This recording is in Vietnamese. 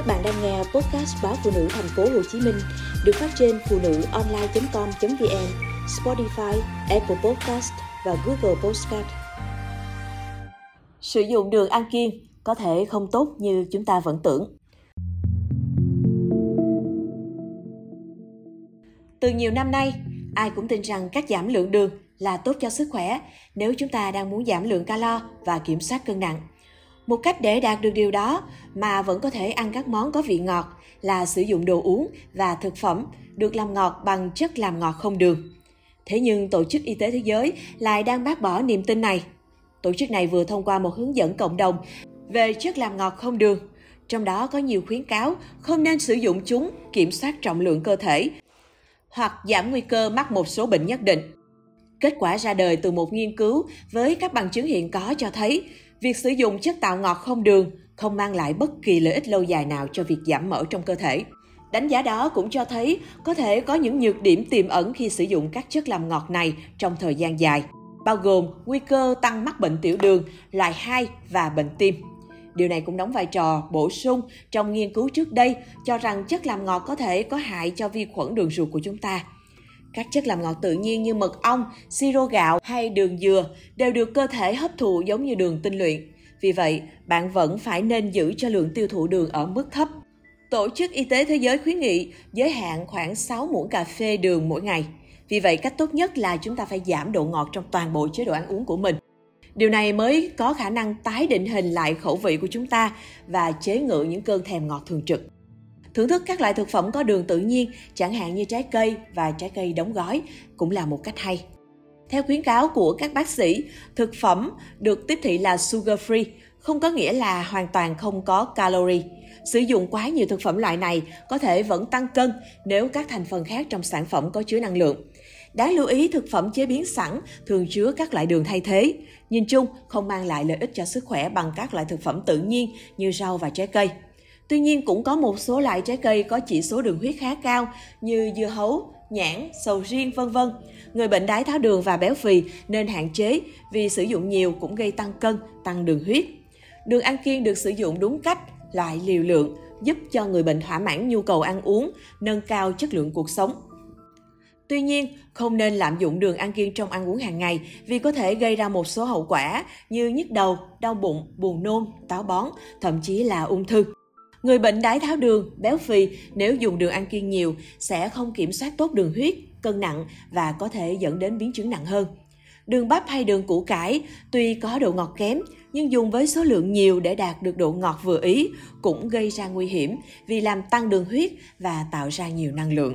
Các bạn đang nghe podcast báo phụ nữ thành phố Hồ Chí Minh được phát trên phụ nữ online.com.vn, Spotify, Apple Podcast và Google Podcast. Sử dụng đường ăn kiêng có thể không tốt như chúng ta vẫn tưởng. Từ nhiều năm nay, ai cũng tin rằng cắt giảm lượng đường là tốt cho sức khỏe nếu chúng ta đang muốn giảm lượng calo và kiểm soát cân nặng. Một cách để đạt được điều đó mà vẫn có thể ăn các món có vị ngọt là sử dụng đồ uống và thực phẩm được làm ngọt bằng chất làm ngọt không đường. Thế nhưng Tổ chức Y tế Thế giới lại đang bác bỏ niềm tin này. Tổ chức này vừa thông qua một hướng dẫn cộng đồng về chất làm ngọt không đường. Trong đó có nhiều khuyến cáo không nên sử dụng chúng kiểm soát trọng lượng cơ thể hoặc giảm nguy cơ mắc một số bệnh nhất định. Kết quả ra đời từ một nghiên cứu với các bằng chứng hiện có cho thấy việc sử dụng chất tạo ngọt không đường không mang lại bất kỳ lợi ích lâu dài nào cho việc giảm mỡ trong cơ thể. Đánh giá đó cũng cho thấy có thể có những nhược điểm tiềm ẩn khi sử dụng các chất làm ngọt này trong thời gian dài, bao gồm nguy cơ tăng mắc bệnh tiểu đường, loại 2 và bệnh tim. Điều này cũng đóng vai trò bổ sung trong nghiên cứu trước đây cho rằng chất làm ngọt có thể có hại cho vi khuẩn đường ruột của chúng ta. Các chất làm ngọt tự nhiên như mật ong, siro gạo hay đường dừa đều được cơ thể hấp thụ giống như đường tinh luyện. Vì vậy, bạn vẫn phải nên giữ cho lượng tiêu thụ đường ở mức thấp. Tổ chức Y tế Thế giới khuyến nghị giới hạn khoảng 6 muỗng cà phê đường mỗi ngày. Vì vậy, cách tốt nhất là chúng ta phải giảm độ ngọt trong toàn bộ chế độ ăn uống của mình. Điều này mới có khả năng tái định hình lại khẩu vị của chúng ta và chế ngự những cơn thèm ngọt thường trực. Thưởng thức các loại thực phẩm có đường tự nhiên, chẳng hạn như trái cây và trái cây đóng gói cũng là một cách hay. Theo khuyến cáo của các bác sĩ, thực phẩm được tiếp thị là sugar free không có nghĩa là hoàn toàn không có calorie. Sử dụng quá nhiều thực phẩm loại này có thể vẫn tăng cân nếu các thành phần khác trong sản phẩm có chứa năng lượng. Đáng lưu ý thực phẩm chế biến sẵn thường chứa các loại đường thay thế. Nhìn chung không mang lại lợi ích cho sức khỏe bằng các loại thực phẩm tự nhiên như rau và trái cây. Tuy nhiên cũng có một số loại trái cây có chỉ số đường huyết khá cao như dưa hấu, nhãn, sầu riêng vân vân. Người bệnh đái tháo đường và béo phì nên hạn chế vì sử dụng nhiều cũng gây tăng cân, tăng đường huyết. Đường ăn kiêng được sử dụng đúng cách, loại liều lượng giúp cho người bệnh thỏa mãn nhu cầu ăn uống, nâng cao chất lượng cuộc sống. Tuy nhiên, không nên lạm dụng đường ăn kiêng trong ăn uống hàng ngày vì có thể gây ra một số hậu quả như nhức đầu, đau bụng, buồn nôn, táo bón, thậm chí là ung thư. Người bệnh đái tháo đường, béo phì nếu dùng đường ăn kiêng nhiều sẽ không kiểm soát tốt đường huyết, cân nặng và có thể dẫn đến biến chứng nặng hơn. Đường bắp hay đường củ cải tuy có độ ngọt kém nhưng dùng với số lượng nhiều để đạt được độ ngọt vừa ý cũng gây ra nguy hiểm vì làm tăng đường huyết và tạo ra nhiều năng lượng.